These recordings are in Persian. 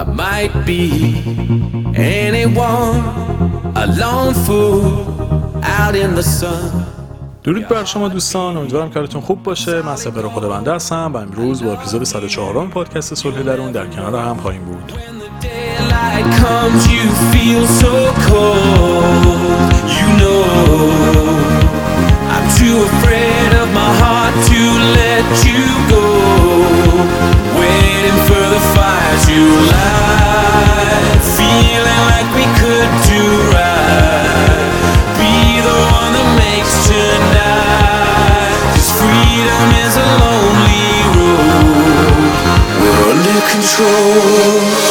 I might be anyone, a lone fool out in the sun. درود بر شما دوستان امیدوارم کارتون خوب باشه. من سپر خود بنده هستم و امروز با اپیزود 104 پادکست صلح درون در کنار هم خواهیم بود. Too afraid of my heart to let you go. Waiting for the fire to light. Feeling like we could do right. Be the one that makes tonight. Cause freedom is a lonely road. We're under control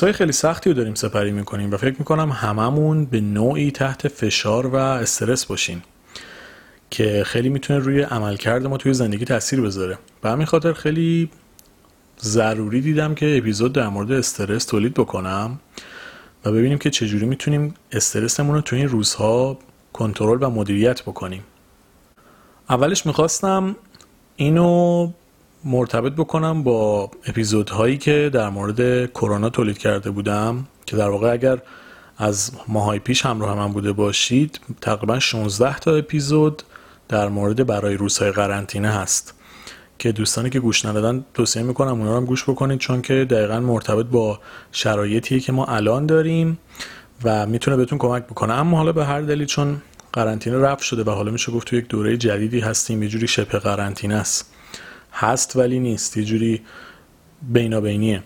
روزهای خیلی سختی رو داریم سپری می‌کنیم و فکر می‌کنم هممون به نوعی تحت فشار و استرس باشیم که خیلی می‌تونه روی عملکرد ما توی زندگی تاثیر بذاره. به همین خاطر خیلی ضروری دیدم که اپیزود در مورد استرس تولید بکنم و ببینیم که چجوری می‌تونیم استرسمون رو توی این روزها کنترل و مدیریت بکنیم. اولش می‌خواستم اینو مرتبط بکنم با اپیزودهایی که در مورد کرونا تولید کرده بودم که در واقع اگر از ماهای پیش همراه من بوده باشید تقریبا 16 تا اپیزود در مورد برای روزهای قرنطینه هست. که دوستانی که گوش ندادن توصیه می‌کنم اونا رو هم گوش بکنید چون که دقیقا مرتبط با شرایطیه که ما الان داریم و می‌تونه بهتون کمک بکنه. اما حالا به هر دلیل چون قرنطینه رفت شده و حالا میشه گفت تو یک دوره جدیدی هستیم یه جوری شبه قرنطینه است. هست ولی نیست. یه جوری بینابینیه.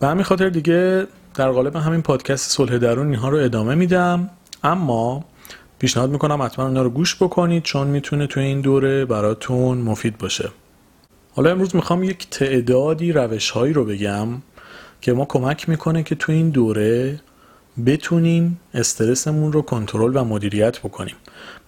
به همین خاطر دیگه در قالب همین پادکست صلح درون اینها رو ادامه میدم. اما پیشنهاد می‌کنم حتما اونا رو گوش بکنید چون می‌تونه توی این دوره براتون مفید باشه. حالا امروز می‌خوام یک تعدادی روش هایی رو بگم که ما کمک می‌کنه که توی این دوره بتونیم استرسمون رو کنترل و مدیریت بکنیم.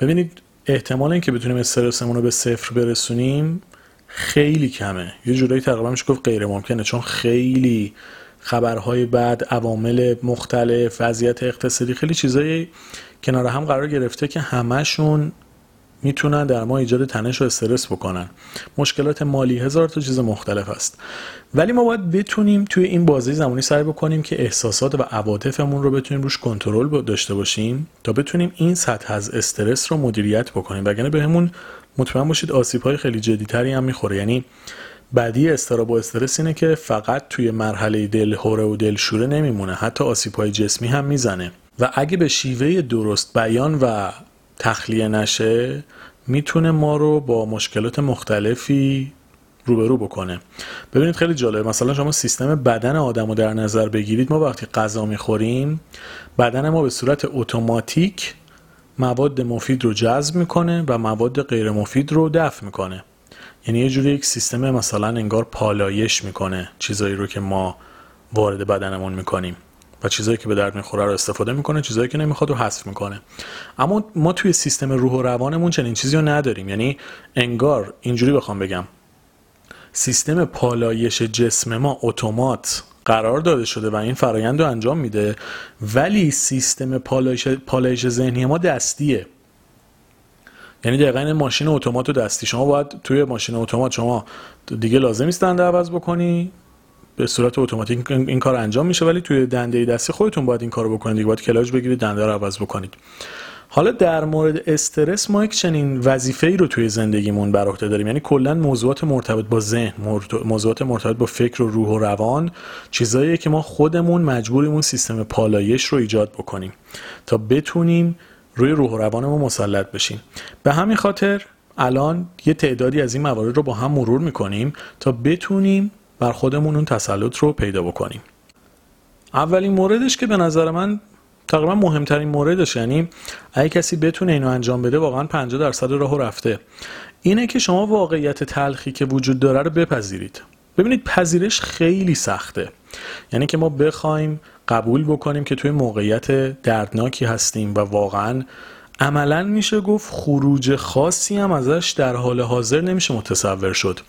ببینید احتمال اینکه بتونیم استرسمون رو به صفر برسونیم خیلی کمه. یه جورایی تقریبا میشه گفت غیر ممکنه چون خیلی خبرهای بعد عوامل مختلف وضعیت اقتصادی خیلی چیزایی کنار هم قرار گرفته که همشون می‌تونن در ما ایجاد تنش و استرس بکنن. مشکلات مالی هزار تا چیز مختلف است. ولی ما باید بتونیم توی این بازی زمانی سعی بکنیم که احساسات و عواطفمون رو بتونیم روش کنترل داشته باشیم تا بتونیم این سطح از استرس رو مدیریت بکنیم. وگرنه بهمون مطمئن باشید آسیب های خیلی جدیتری هم می‌خوره. یعنی بعدی استراب و استرس اینه که فقط توی مرحله دل هوره و دلشوره نمیمونه. حتی آسیب های جسمی هم می‌زنه. و اگه به شیوه درست بیان و تخلیه نشه می‌تونه ما رو با مشکلات مختلفی روبرو بکنه. ببینید خیلی جالبه مثلا شما سیستم بدن آدم رو در نظر بگیرید. ما وقتی غذا می‌خوریم بدن ما به صورت اتوماتیک مواد مفید رو جذب می‌کنه و مواد غیر مفید رو دفع می‌کنه. یعنی یه جوری یک سیستم مثلا انگار پالایش می‌کنه چیزایی رو که ما وارد بدنمون می‌کنیم. و چیزایی که به درد می‌خوره رو استفاده می‌کنه چیزایی که نمی‌خواد رو حذف می‌کنه. اما ما توی سیستم روح و روانمون چنین چیزی رو نداریم. یعنی انگار اینجوری بخوام بگم. سیستم پالایش جسم ما اتومات قرار داده شده و این فرایند رو انجام میده. ولی سیستم پالایش, پالایش ذهنی ما دستیه. یعنی دقیقا این ماشین اتومات و دستی. شما باید توی ماشین اتومات شما دیگه لازم نیست دنده عوض بکنی. به صورت اتوماتیک این کار انجام میشه ولی توی دنده دستی خودتون باید این کارو بکنید. دیگه باید کلاج بگیرید دنده رو عوض بکنید. حالا در مورد استرس ما یک چنین وظیفه رو توی زندگیمون بر عهده داریم. یعنی کلا موضوعات مرتبط با ذهن موضوعات مرتبط با فکر و روح و روان چیزاییه که ما خودمون مجبوریم اون سیستم پالایش رو ایجاد بکنیم تا بتونیم روی روح و روانمون مسلط بشیم. به همین خاطر الان یه تعدادی از این موارد رو با هم مرور می‌کنیم تا بتونیم بر خودمون اون تسلط رو پیدا بکنیم. اولین موردش که به نظر من تقریبا مهمترین موردش یعنی اگه کسی بتونه اینو انجام بده واقعا 50 درصد راه رفته. اینه که شما واقعیت تلخی که وجود داره رو بپذیرید. ببینید پذیرش خیلی سخته. یعنی که ما بخوایم قبول بکنیم که توی موقعیت دردناکی هستیم و واقعا عملا میشه گفت خروج خاصی هم ازش در حال حاضر نمیشه متصور شد.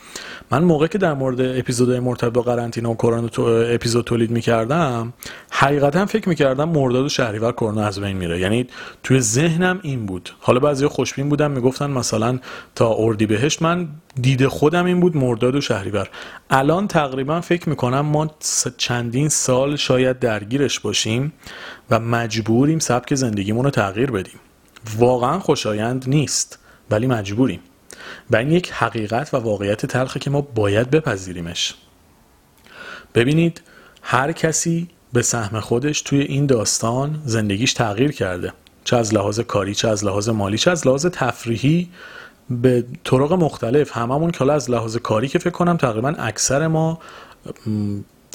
من موقع که در مورد اپیزودهای مرتبط با قرنطینه و کرونا تو اپیزود تولید می‌کردم حقیقتا فکر می‌کردم مرداد و شهریور کرونا از بین میره. یعنی توی ذهنم این بود. حالا بعضی خوشبین بودن می‌گفتن مثلا تا اردی بهش من دید خودم این بود مرداد و شهریور. الان تقریبا فکر می‌کنم ما چندین سال شاید درگیرش باشیم و مجبوریم سبک زندگیمون رو تغییر بدیم. واقعا خوشایند نیست ولی مجبوریم. و این یک حقیقت و واقعیت تلخه که ما باید بپذیریمش. ببینید هر کسی به سهم خودش توی این داستان زندگیش تغییر کرده. چه از لحاظ کاری چه از لحاظ مالی چه از لحاظ تفریحی به طرق مختلف. هممون که از لحاظ کاری که فکر کنم تقریبا اکثر ما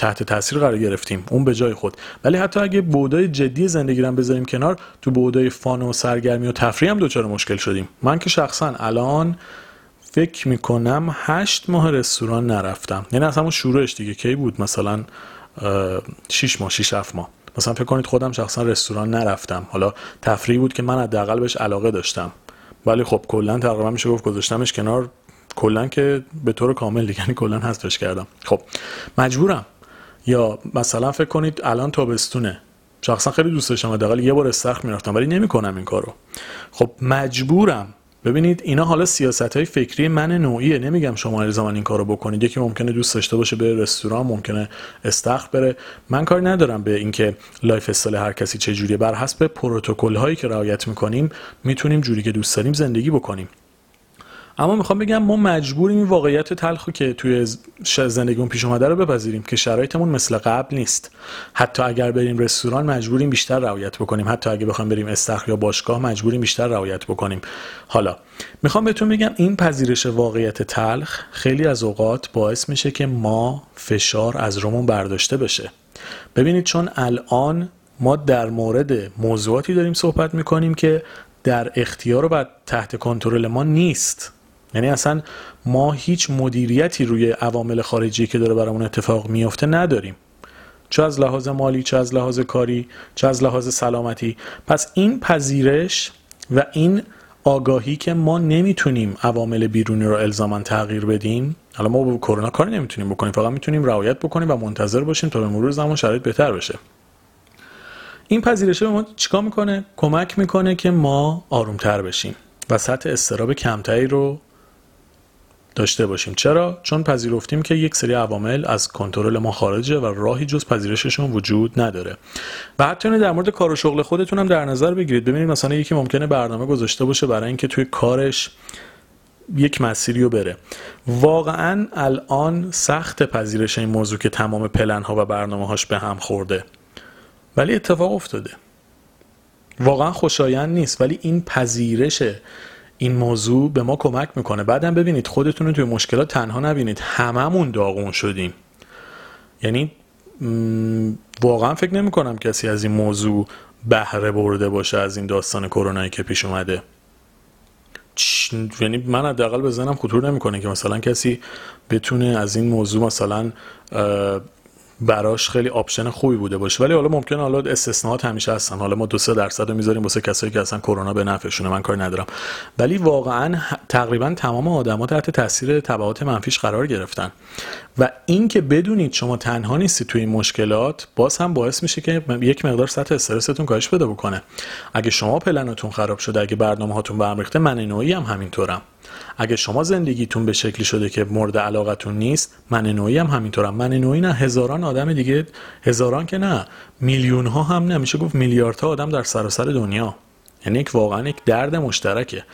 تحت تاثیر قرار گرفتیم. اون به جای خود. ولی حتی اگه بودای جدی زندگی رو بذاریم کنار تو بودای فان و سرگرمی و تفریح هم دچار مشکل شدیم. من که شخصا الان فکر می‌کنم هشت ماه رستوران نرفتم. یعنی از همون شروعش دیگه کی بود؟ مثلا 6 ماه 6 7 ماه. مثلا فکر کنید خودم شخصا رستوران نرفتم. حالا تفریح بود که من حداقل بهش علاقه داشتم. ولی خب کلا تقریبا میشه گفت گذاشتمش کنار. کلا که به طور کامل دیگه یعنی کلا حذفش کردم. خب مجبورم. یا مثلا فکر کنید الان تابستونه. شخصا خیلی دوست داشتم حداقل یه بار استخر می‌رفتم ولی نمی‌کنم این کارو. خب مجبورم. ببینید اینا حالا سیاست های فکری من نوعیه. نمیگم شما الزاما این کارو بکنید. یکی ممکنه دوست داشته باشه به رستوران ممکنه استخر بره. من کاری ندارم به اینکه lifestyle هر کسی چه جوریه بر حسب پروتکل هایی که رعایت می‌کنیم می‌تونیم جوری که دوست داریم زندگی بکنیم. اما می‌خوام بگم ما مجبوریم این واقعیت تلخو که توی زندگیمون پیش اومده رو بپذیریم که شرایطمون مثل قبل نیست. حتی اگر بریم رستوران مجبوریم بیشتر رعایت بکنیم. حتی اگه بخوایم بریم استخر یا باشگاه مجبوریم بیشتر رعایت بکنیم. حالا می‌خوام بهتون بگم این پذیرش واقعیت تلخ خیلی از اوقات باعث میشه که ما فشار از رومون برداشته بشه. ببینید چون الان ما در مورد موضوعاتی داریم صحبت می‌کنیم که در اختیار و تحت کنترل ما نیست. یعنی اصلا ما هیچ مدیریتی روی عوامل خارجی که داره برامون اتفاق میفته نداریم. چه از لحاظ مالی چه از لحاظ کاری چه از لحاظ سلامتی. پس این پذیرش و این آگاهی که ما نمی‌تونیم عوامل بیرونی رو الزاما تغییر بدیم حالا ما با کرونا کاری نمی‌تونیم بکنیم فقط می‌تونیم رعایت بکنیم و منتظر باشیم تا به مرور زمان شرایط بهتر بشه. این پذیرشه به ما چیکار می‌کنه؟ کمک می‌کنه که ما آرومتر بشیم و سطح استراب کمتری رو داشته باشیم. چرا؟ چون پذیرفتیم که یک سری عوامل از کنترل ما خارجه و راهی جز پذیرششون وجود نداره. و حتی در مورد کار و شغل خودتون هم در نظر بگیرید. ببینید مثلا یکی ممکنه برنامه گذاشته باشه برای اینکه توی کارش یک مسیری رو بره. واقعا الان سخت پذیرش این موضوع که تمام پلن ها و برنامه هاش به هم خورده. ولی اتفاق افتاده. واقعا خوشایند نیست. ولی این پذیرش این موضوع به ما کمک می‌کنه. بعدم ببینید خودتون رو توی مشکلات تنها نبینید. هممون داغون شدیم. یعنی واقعا فکر نمی کنم کسی از این موضوع بهره برده باشه از این داستان کرونایی که پیش اومده. یعنی من حداقل به ذهنم خطور نمی‌کنه که مثلا کسی بتونه از این موضوع مثلا براش خیلی option خوبی بوده باشه. ولی حالا ممکنه حالا استثناءات همیشه هستن. حالا ما دو سه درصد رو می‌ذاریم واسه کسایی که اصلا کرونا به نفعشونه. من کاری ندارم. ولی واقعا تقریبا تمام آدما تحت تاثیر تبعات منفیش قرار گرفتن. و این که بدونید شما تنها نیستید توی این مشکلات باز هم باعث میشه که یک مقدار سطح استرستون کاهش پیدا بکنه. اگه شما پلنتون خراب شده اگه برنامه هاتون به هم ریخته من نوعی هم همینطورم. اگه شما زندگیتون به شکلی شده که مورد علاقتون نیست من نوعی هم همینطورم. من نوعی نه هزاران آدم دیگه هزاران که نه میلیون ها هم نمیشه گفت میلیاردها آدم در سراسر دنیا. یعنی یک واقعا یک درد مشترکه.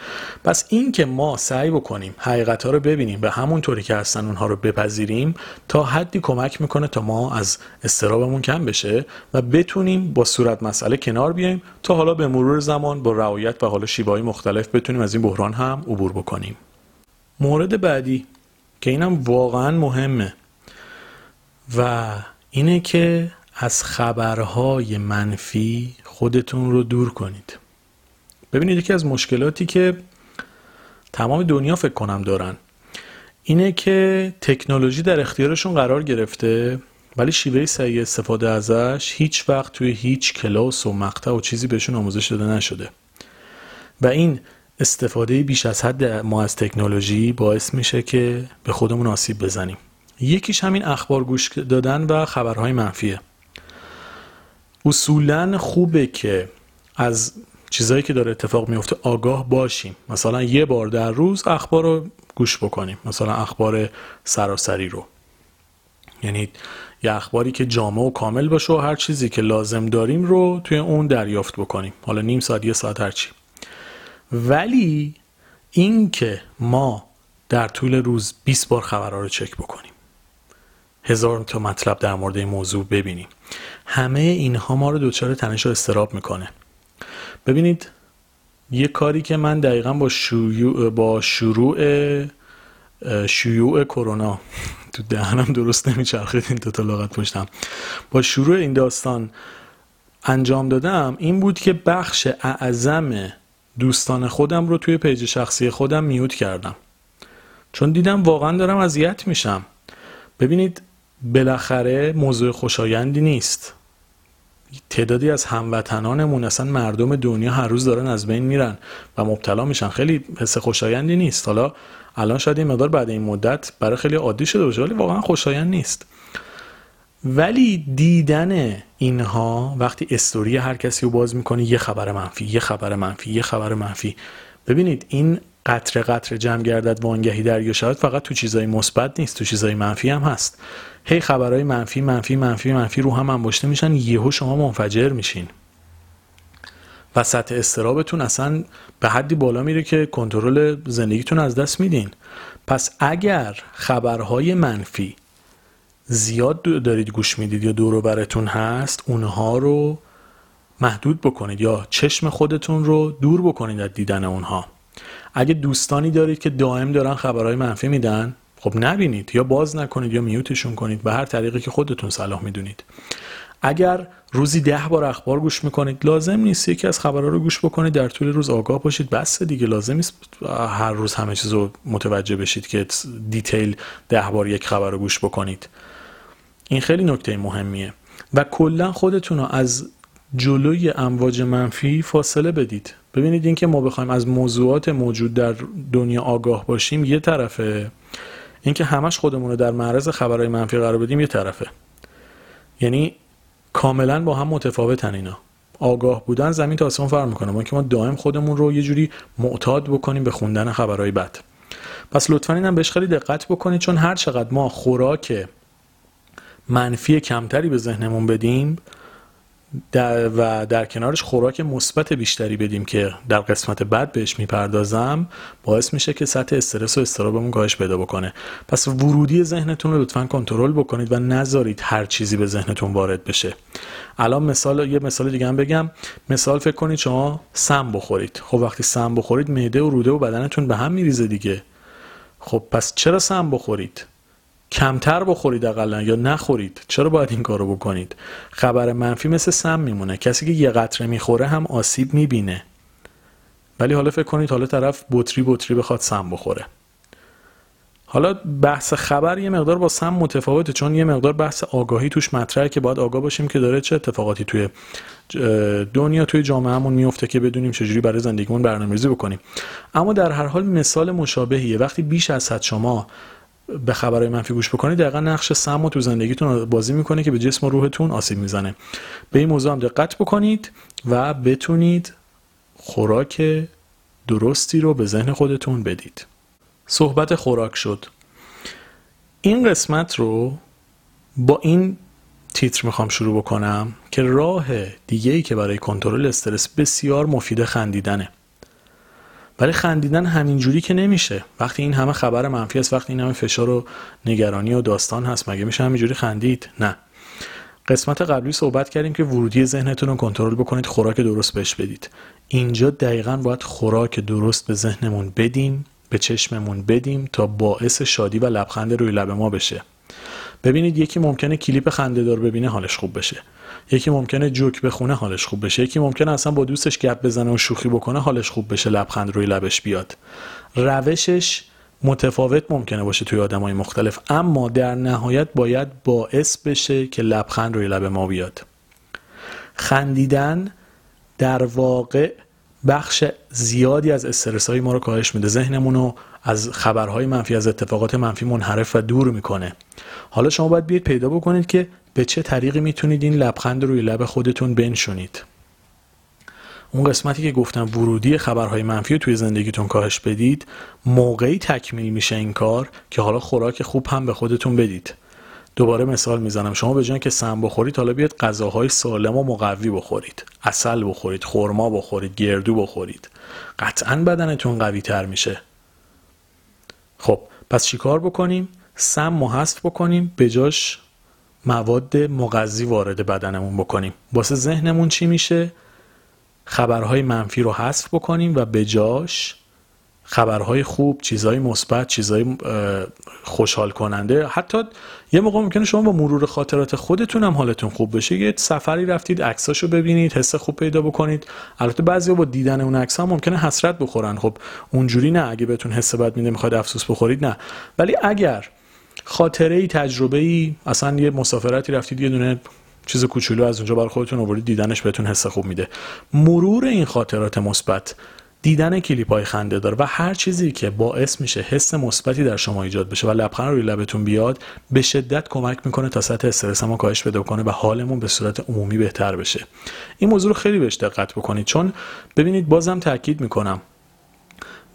پس این که ما سعی بکنیم حقیقت ها رو ببینیم به همون طوری که هستن اونها رو بپذیریم تا حدی کمک می‌کنه تا ما از استرابمون کم بشه و بتونیم با صورت مسئله کنار بیایم تا حالا به مرور زمان با رعایت و حالا شیبایی مختلف بتونیم از این بحران هم عبور بکنیم. مورد بعدی که اینم واقعا مهمه و اینه که از خبرهای منفی خودتون رو دور کنید. ببینید یکی از مشکلاتی که تمام دنیا فکر کنم دارن اینه که تکنولوژی در اختیارشون قرار گرفته ولی شیوه صحیح استفاده ازش هیچ وقت توی هیچ کلاس و مقطع و چیزی بهشون آموزش داده نشده. و این استفاده بیش از حد ما از تکنولوژی باعث میشه که به خودمون آسیب بزنیم. یکیش همین اخبار گوش دادن و خبرهای منفیه. اصولا خوبه که از چیزهایی که داره اتفاق میفته آگاه باشیم. مثلا یه بار در روز اخبار رو گوش بکنیم. مثلا اخبار سراسری رو. یعنی یه اخباری که جامع و کامل باشه و هر چیزی که لازم داریم رو توی اون دریافت بکنیم. حالا نیم ساعت یه ساعت هرچی ولی این که ما در طول روز 20 بار خبرها رو چک بکنیم. هزار تا مطلب در مورد این موضوع ببینیم. همه اینها ما رو دچار تنش و استراب می‌کنه. ببینید یه کاری که من دقیقا با شیوع با شروع شیوع کرونا تو دهنم درست نمیچرخید این دو تا پشتم. با شروع این داستان انجام دادم این بود که بخش اعظم دوستان خودم رو توی پیج شخصی خودم میوت کردم. چون دیدم واقعا دارم اذیت میشم. ببینید بالاخره موضوع خوشایندی نیست. تعدادی از هموطنانمون اصلا مردم دنیا هر روز دارن از بین میرن و مبتلا میشن. خیلی حس خوشایندی نیست. حالا الان شاید این مقدار بعد این مدت برای خیلی عادی شده باشه ولی واقعا خوشایند نیست. ولی دیدن اینها وقتی استوری هر کسی رو باز می‌کنه یه خبر منفی یه خبر منفی یه خبر منفی. ببینید این قطره قطره جمع گردد وانگهی دریا شاید فقط تو چیزای مثبت نیست تو چیزای منفی هم هست. هی خبرهای منفی منفی منفی منفی رو هم انباشته میشن یهو شما منفجر میشین. و سطح استرابتون اصلا به حدی بالا میره که کنترل زندگیتون از دست میدین. پس اگر خبرهای منفی زیاد دارید گوش می‌دید یا دور براتون هست اونها رو محدود بکنید یا چشم خودتون رو دور بکنید از دیدن اونها. اگه دوستانی دارید که دائم دارن خبرهای منفی میدن خب نبینید یا باز نکنید یا میوتشون کنید به هر طریقی که خودتون صلاح می‌دونید. اگر روزی ده بار اخبار گوش می‌کنید لازم نیست یکی از خبرها رو گوش بکنید در طول روز آگاه باشید بس دیگه لازم نیست هر روز همه چیز رو متوجه بشید که دیتیل ده بار یک خبر رو گوش بکنید. این خیلی نکته مهمیه. و کلا خودتون رو از جلوی امواج منفی فاصله بدید. ببینید اینکه ما بخوایم از موضوعات موجود در دنیا آگاه باشیم یه طرفه. اینکه همش خودمون رو در معرض خبرهای منفی قرار بدیم یه طرفه. یعنی کاملا با هم متفاوتن اینا. آگاه بودن زمین تا آسمون فرق می‌کنه. ما که ما دائم خودمون رو یه جوری معتاد بکنیم به خوندن خبرهای بد. پس لطفا اینم بهش خیلی دقت بکنید چون هر چقدر ما خوراک منفی کمتری به ذهنمون بدیم در و در کنارش خوراک مثبت بیشتری بدیم که در قسمت بعد بهش می‌پردازم باعث میشه که سطح استرس و استرابمون کاهش پیدا بکنه. پس ورودی ذهنتون رو لطفا کنترل بکنید و نذارید هر چیزی به ذهنتون وارد بشه. الان مثال یه مثال دیگه هم بگم. مثال فکر کنید شما سم بخورید. خب وقتی سم بخورید معده و روده و بدنتون به هم میریزه دیگه. خب پس چرا سم بخورید؟ کمتر بخورید اقلا یا نخورید؟ چرا باید این کارو بکنید؟ خبر منفی مثل سم میمونه. کسی که یه قطره می‌خوره هم آسیب می‌بینه. ولی حالا فکر کنید حالا طرف بطری بطری بخواد سم بخوره. حالا بحث خبر یه مقدار با سم متفاوته چون یه مقدار بحث آگاهی توش مطرحه که باید آگاه باشیم که داره چه اتفاقاتی توی دنیا توی جامعهمون میفته که بدونیم چجوری برای زندگیمون برنامه‌ریزی بکنیم. اما در هر حال مثال مشابهیه. وقتی بیش از حد شما به خبرهای منفی گوش بکنید دقیقا نقش سم تو زندگیتون بازی می‌کنه که به جسم و روحتون آسیب می‌زنه. به این موضوع هم دقت بکنید و بتونید خوراک درستی رو به ذهن خودتون بدید. صحبت خوراک شد. این قسمت رو با این تیتر می‌خوام شروع بکنم که راه دیگه ای که برای کنترل استرس بسیار مفید خندیدنه. ولی خندیدن همینجوری که نمیشه. وقتی این همه خبر منفی است وقتی این همه فشار و نگرانی و داستان هست مگه میشه همینجوری خندید؟ نه. قسمت قبلی صحبت کردیم که ورودی ذهنتون رو کنترل بکنید خوراک درست بهش بدید. اینجا دقیقا باید خوراک درست به ذهنمون بدیم به چشممون بدیم تا باعث شادی و لبخند روی لب ما بشه. ببینید یکی ممکنه کلیپ خنده دار ببینه حالش خوب بشه. یکی ممکنه جوک بخونه حالش خوب بشه. یکی ممکنه اصلا با دوستش گپ بزنه و شوخی بکنه حالش خوب بشه لبخند روی لبش بیاد. روشش متفاوت ممکنه باشه توی های مختلف اما در نهایت باید باعث بشه که لبخند روی لب ما بیاد. خندیدن در واقع بخش زیادی از استرس های ما رو کاهش میده. ذهنمون رو از خبرهای منفی از اتفاقات منفی منحرف و دور می‌کنه. حالا شما باید بیاید پیدا بکنید که به چه طریقی می‌تونید این لبخند روی لب خودتون بنشونید؟ اون قسمتی که گفتم ورودی خبرهای منفی توی زندگیتون کاهش بدید موقعی تکمیل میشه این کار که حالا خوراک خوب هم به خودتون بدید. دوباره مثال می‌زنم. شما به جای که سم بخورید حالا بیاد غذاهای سالم و مقوی بخورید. اصل بخورید خرما بخورید گردو بخورید. قطعا بدنتون قوی تر میشه. خب پس چیکار بکنیم؟ سم و حذف بکنیم. به جاش مواد مغذی وارد بدنمون بکنیم. واسه ذهنمون چی میشه؟ خبرهای منفی رو حذف بکنیم و به جاش خبرهای خوب چیزهای مثبت چیزهای خوشحال کننده. حتی یه موقع ممکنه شما با مرور خاطرات خودتون هم حالتون خوب بشه. یه سفری رفتید عکساشو ببینید حس خوب پیدا بکنید. البته بعضیا با دیدن اون عکس ها ممکنه حسرت بخورن. خب اونجوری نه. اگه بهتون حس بد میده می‌خواید افسوس بخورید نه. ولی اگر خاطره ای تجربه ای اصلا یه مسافرتی رفتید یه دونه چیز کوچولو از اونجا برای خودتون آوردید دیدنش بهتون حس خوب میده. مرور این خاطرات مثبت دیدن کلیپ های خنده دار و هر چیزی که باعث میشه حس مثبتی در شما ایجاد بشه و لبخند روی لبتون بیاد به شدت کمک می‌کنه تا سطح استرس ما کاهش پیدا کنه و حالمون به صورت عمومی بهتر بشه. این موضوع رو خیلی بهش دقت بکنید چون ببینید بازم تاکید می‌کنم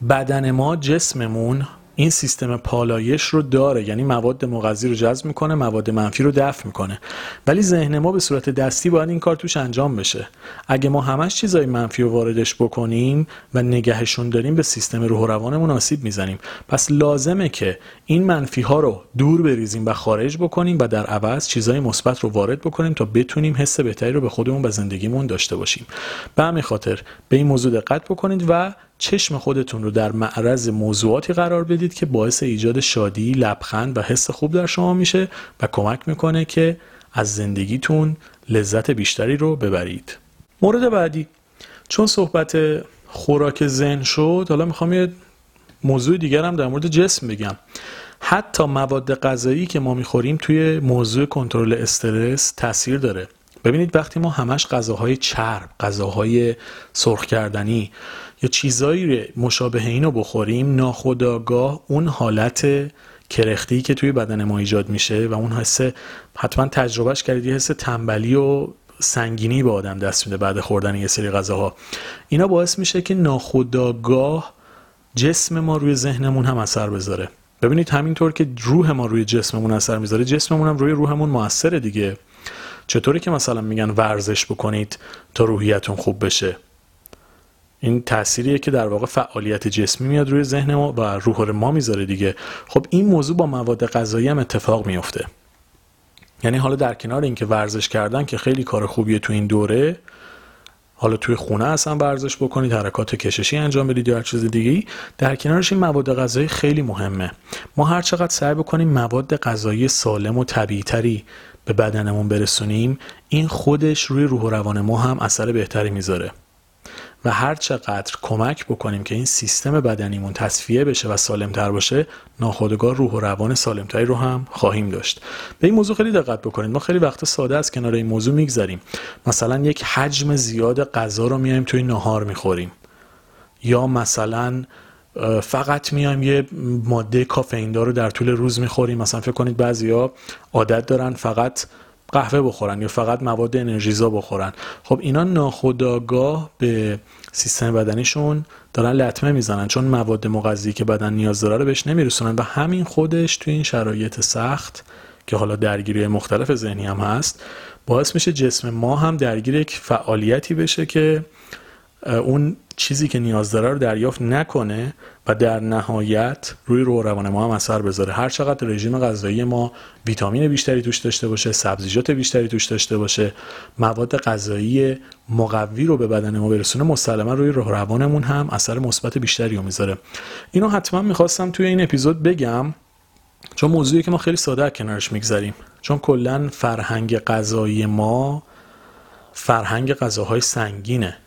بدن ما جسممون این سیستم پالایش رو داره. یعنی مواد مغذی رو جذب می‌کنه مواد منفی رو دفع می‌کنه. ولی ذهن ما به صورت دستی باید این کار توش انجام بشه. اگه ما همش چیزای منفی رو واردش بکنیم و نگهشون داریم به سیستم روح و روانمون آسیب می‌زنیم. پس لازمه که این منفی ها رو دور بریزیم و خارج بکنیم و در عوض چیزای مثبت رو وارد بکنیم تا بتونیم حس بهتری رو به خودمون و زندگیمون داشته باشیم. به همین خاطر به این موضوع دقت بکنید و چشم خودتون رو در معرض موضوعاتی قرار بدید که باعث ایجاد شادی، لبخند و حس خوب در شما میشه و کمک می‌کنه که از زندگیتون لذت بیشتری رو ببرید. مورد بعدی چون صحبت خوراک ذهن شد حالا می‌خوام یه موضوع دیگر هم در مورد جسم بگم حتی مواد غذایی که ما می‌خوریم توی موضوع کنترل استرس تاثیر داره ببینید وقتی ما همش غذاهای چرب غذاهای سرخ کردنی یا چیزایی مشابه اینو بخوریم ناخداگاه اون حالت کرختی که توی بدن ما ایجاد میشه و اون حس حتما تجربهش کردید حس تنبلی و سنگینی به آدم دست میده بعد خوردن یه سری غذاها. اینا باعث میشه که ناخداگاه جسم ما روی ذهنمون هم اثر بذاره. ببینید همینطور که روح ما روی جسممون اثر می‌ذاره جسممون هم روی روحمون موثره دیگه. چطوری که مثلا میگن ورزش بکنید تا روحیتون خوب بشه؟ این تأثیریه که در واقع فعالیت جسمی میاد روی ذهن ما و روح ما می‌ذاره دیگه. خب این موضوع با مواد غذایی هم اتفاق میفته. یعنی حالا در کنار اینکه ورزش کردن که خیلی کار خوبیه تو این دوره حالا توی خونه اصلا ورزش بکنید حرکات کششی انجام بدید یا هر چیز دیگه در کنارش این مواد غذایی خیلی مهمه. ما هر چقدر سعی بکنیم مواد غذایی سالم و طبیعی تری به بدنمون برسونیم این خودش روی روح و روان ما هم اثر بهتری می‌ذاره. و هر چقدر کمک بکنیم که این سیستم بدنیمون تصفیه بشه و سالمتر باشه ناخودآگاه روح و روان سالمتری رو هم خواهیم داشت. به این موضوع خیلی دقت بکنید. ما خیلی وقت ساده از کنار این موضوع میگذریم. مثلا یک حجم زیاد غذا رو میایم توی نهار می‌خوریم. یا مثلا فقط میایم یه ماده کافئین رو در طول روز می‌خوریم. مثلا فکر کنید بعضیا عادت دارن فقط قهوه بخورن یا فقط مواد انرژیزا بخورن. خب اینا ناخودآگاه به سیستم بدنیشون دارن لطمه می‌زنن چون مواد مغذی که بدن نیاز داره رو بهش نمیرسونن و همین خودش توی این شرایط سخت که حالا درگیری مختلف ذهنی هم هست باعث میشه جسم ما هم درگیر یک فعالیتی بشه که اون چیزی که نیاز داره رو دریافت نکنه و در نهایت روی روح روان ما هم اثر بذاره. هر چقدر رژیم غذایی ما ویتامین بیشتری توش داشته باشه سبزیجات بیشتری توش داشته باشه مواد غذایی مقوی رو به بدن ما برسونه مسلما روی روح روانمون هم اثر مثبت بیشتری رو می‌ذاره. اینو حتما می‌خواستم توی این اپیزود بگم چون موضوعی که ما خیلی ساده کنارش میگذریم. چون کلا فرهنگ غذایی ما فرهنگ غذاهای سنگینه.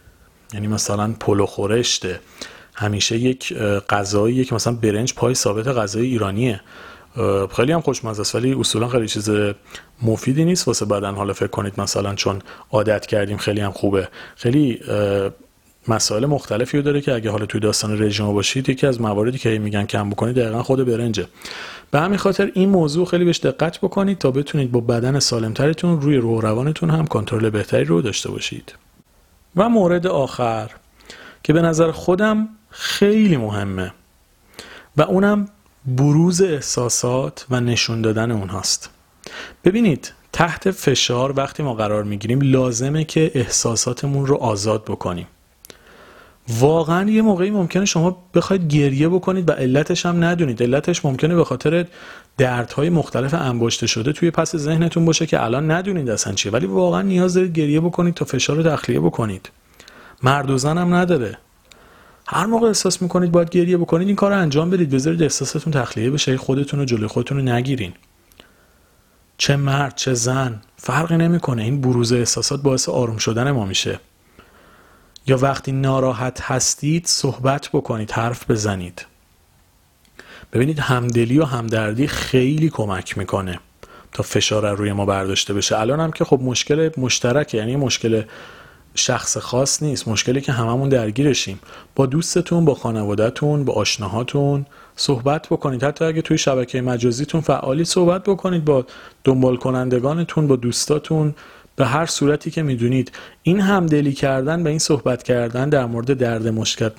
یعنی مثلا پلو خورشته. همیشه یک غذایی که مثلا برنج پای ثابت غذای ایرانیه. خیلی هم خوشمزه است ولی اصولا خیلی چیز مفیدی نیست واسه بدن. حالا فکر کنید مثلا چون عادت کردیم خیلی هم خوبه. خیلی مسائل مختلفی رو داره که اگه حالا توی داستان رژیم باشید یکی از مواردی که میگن کم بکنید دقیقا خود برنجه. به همین خاطر این موضوع خیلی بهش دقت بکنید تا بتونید با بدن سالمترتون روی روح روانتون هم کنترل بهتری رو داشته باشید. و مورد آخر که به نظر خودم خیلی مهمه و اونم بروز احساسات و نشون دادن اونهاست. ببینید تحت فشار وقتی ما قرار می‌گیریم لازمه که احساساتمون رو آزاد بکنیم. واقعا یه موقعی ممکنه شما بخواید گریه بکنید و علتش هم ندونید. علتش ممکنه به خاطر دردهای مختلف انباشته شده توی پس ذهنتون باشه که الان ندونید اصلا چیه. ولی واقعا نیاز دارید گریه بکنید تا فشار رو تخلیه بکنید. مرد و زن هم نداره. هر موقع احساس می‌کنید باید گریه بکنید این کار رو انجام بدید. بذارید احساستون تخلیه بشه خودتون رو جلوی خودتون رو نگیرین. چه مرد چه زن فرقی نمی‌کنه. این بروز احساسات باعث آروم شدن ما میشه. یا وقتی ناراحت هستید صحبت بکنید حرف بزنید. ببینید همدلی و همدردی خیلی کمک می‌کنه تا فشار روی ما برداشته بشه. الان هم که خب مشکل مشترکه یعنی مشکل شخص خاص نیست مشکلی که هممون درگیرشیم. با دوستتون با خانوادهتون با آشناهاتون صحبت بکنید. حتی اگه توی شبکه مجازیتون فعالی صحبت بکنید با دنبال کنندگانتون با دوستاتون. به هر صورتی که می‌دونید. این همدلی کردن و این صحبت کردن در مورد درد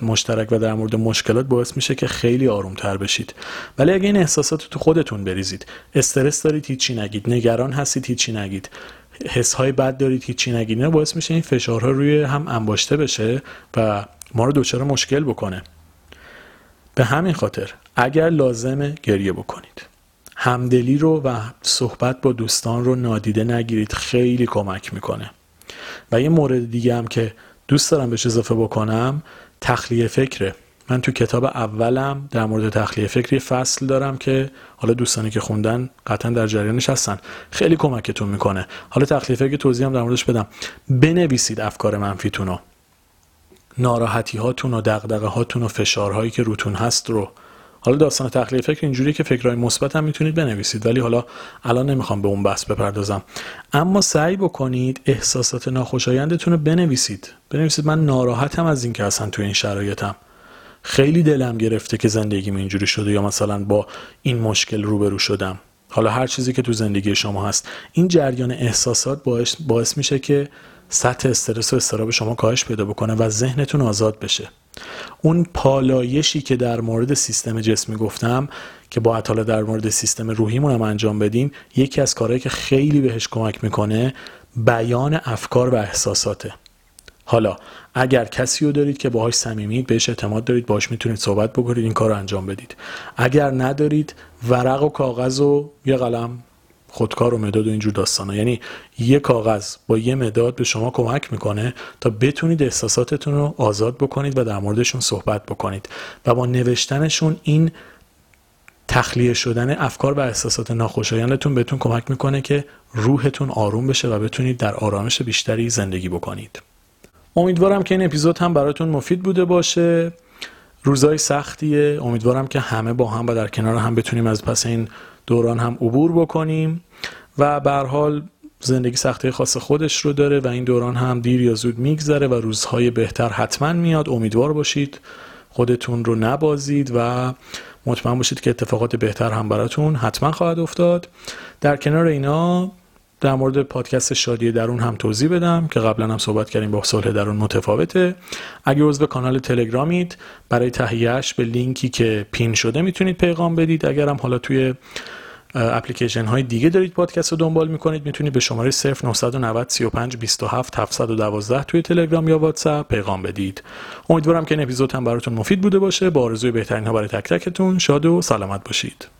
مشترک و در مورد مشکلات باعث میشه که خیلی آرومتر بشید. ولی اگه این احساسات تو خودتون بریزید استرس دارید هیچی نگید. نگران هستید هیچی نگید. حس های بد دارید هیچی نگید. نه باعث میشه این فشارها روی هم انباشته بشه و ما رو دچار مشکل بکنه. به همین خاطر اگر لازمه گریه بکنید. همدلی رو و صحبت با دوستان رو نادیده نگیرید. خیلی کمک می‌کنه. و یه مورد دیگه هم که دوست دارم بهش اضافه بکنم تخلیه فکره. من تو کتاب اولم در مورد تخلیه فکری فصل دارم که حالا دوستانی که خوندن قطعا در جریانش هستن. خیلی کمکتون می‌کنه. حالا تخلیه فکر توضیح هم در موردش بدم. بنویسید افکار منفیتون رو. ناراحتی هاتون و دغدغه هاتون و فشارهایی که روتون هست رو. حالا داستان تخلیه فکر اینجوری که فکرهای مثبت هم می‌تونید بنویسید ولی حالا الان نمی‌خوام به اون بحث بپردازم. اما سعی بکنید احساسات ناخوشایندتون رو بنویسید. بنویسید من ناراحتم از اینکه اصلا تو این شرایطم. خیلی دلم گرفته که زندگیم اینجوری شده یا مثلا با این مشکل روبرو شدم. حالا هر چیزی که تو زندگی شما هست این جریان احساسات باعث, باعث میشه که سطح استرس و استراب شما کاهش پیدا بکنه و ذهنتون آزاد بشه. اون پالایشی که در مورد سیستم جسمی گفتم که باید حالا در مورد سیستم روحیمون هم انجام بدیم یکی از کارهایی که خیلی بهش کمک می‌کنه بیان افکار و احساساته. حالا اگر کسی رو دارید که باهاش صمیمید بهش اعتماد دارید باهاش می‌تونید صحبت بکنید این کار رو انجام بدید. اگر ندارید ورق و کاغذ و یه قلم خودکار و مداد و اینجور داستانا یعنی یه کاغذ با یه مداد به شما کمک می‌کنه تا بتونید احساساتتون رو آزاد بکنید و در موردشون صحبت بکنید. و با نوشتنشون این تخلیه شدن افکار و احساسات ناخوشایندتون بهتون کمک می‌کنه که روحتون آروم بشه و بتونید در آرامش بیشتری زندگی بکنید. امیدوارم که این اپیزود هم براتون مفید بوده باشه. روزای سختیه. امیدوارم که همه با هم و در کنار هم بتونیم از پس این دوران هم عبور بکنیم و به حال زندگی سختی خاص خودش رو داره و این دوران هم دیر یا زود میگذره و روزهای بهتر حتما میاد. امیدوار باشید خودتون رو نبازید و مطمئن باشید که اتفاقات بهتر هم براتون حتما خواهد افتاد. در کنار اینا در مورد پادکست شادی درون هم توضیح بدم که قبلا هم صحبت کردیم با صلح درون متفاوته. اگه عضو کانال تلگرامید برای تهیهش به لینکی که پین شده می‌تونید پیغام بدید. اگرم حالا توی اپلیکیشن های دیگه دارید پادکست رو دنبال می‌کنید می‌تونید به شماره 0990 35 27 712 توی تلگرام یا واتساپ پیغام بدید. امیدوارم که این اپیزود هم براتون مفید بوده باشه. با آرزوی بهترین ها برای تک تکتون شاد و سلامت باشید.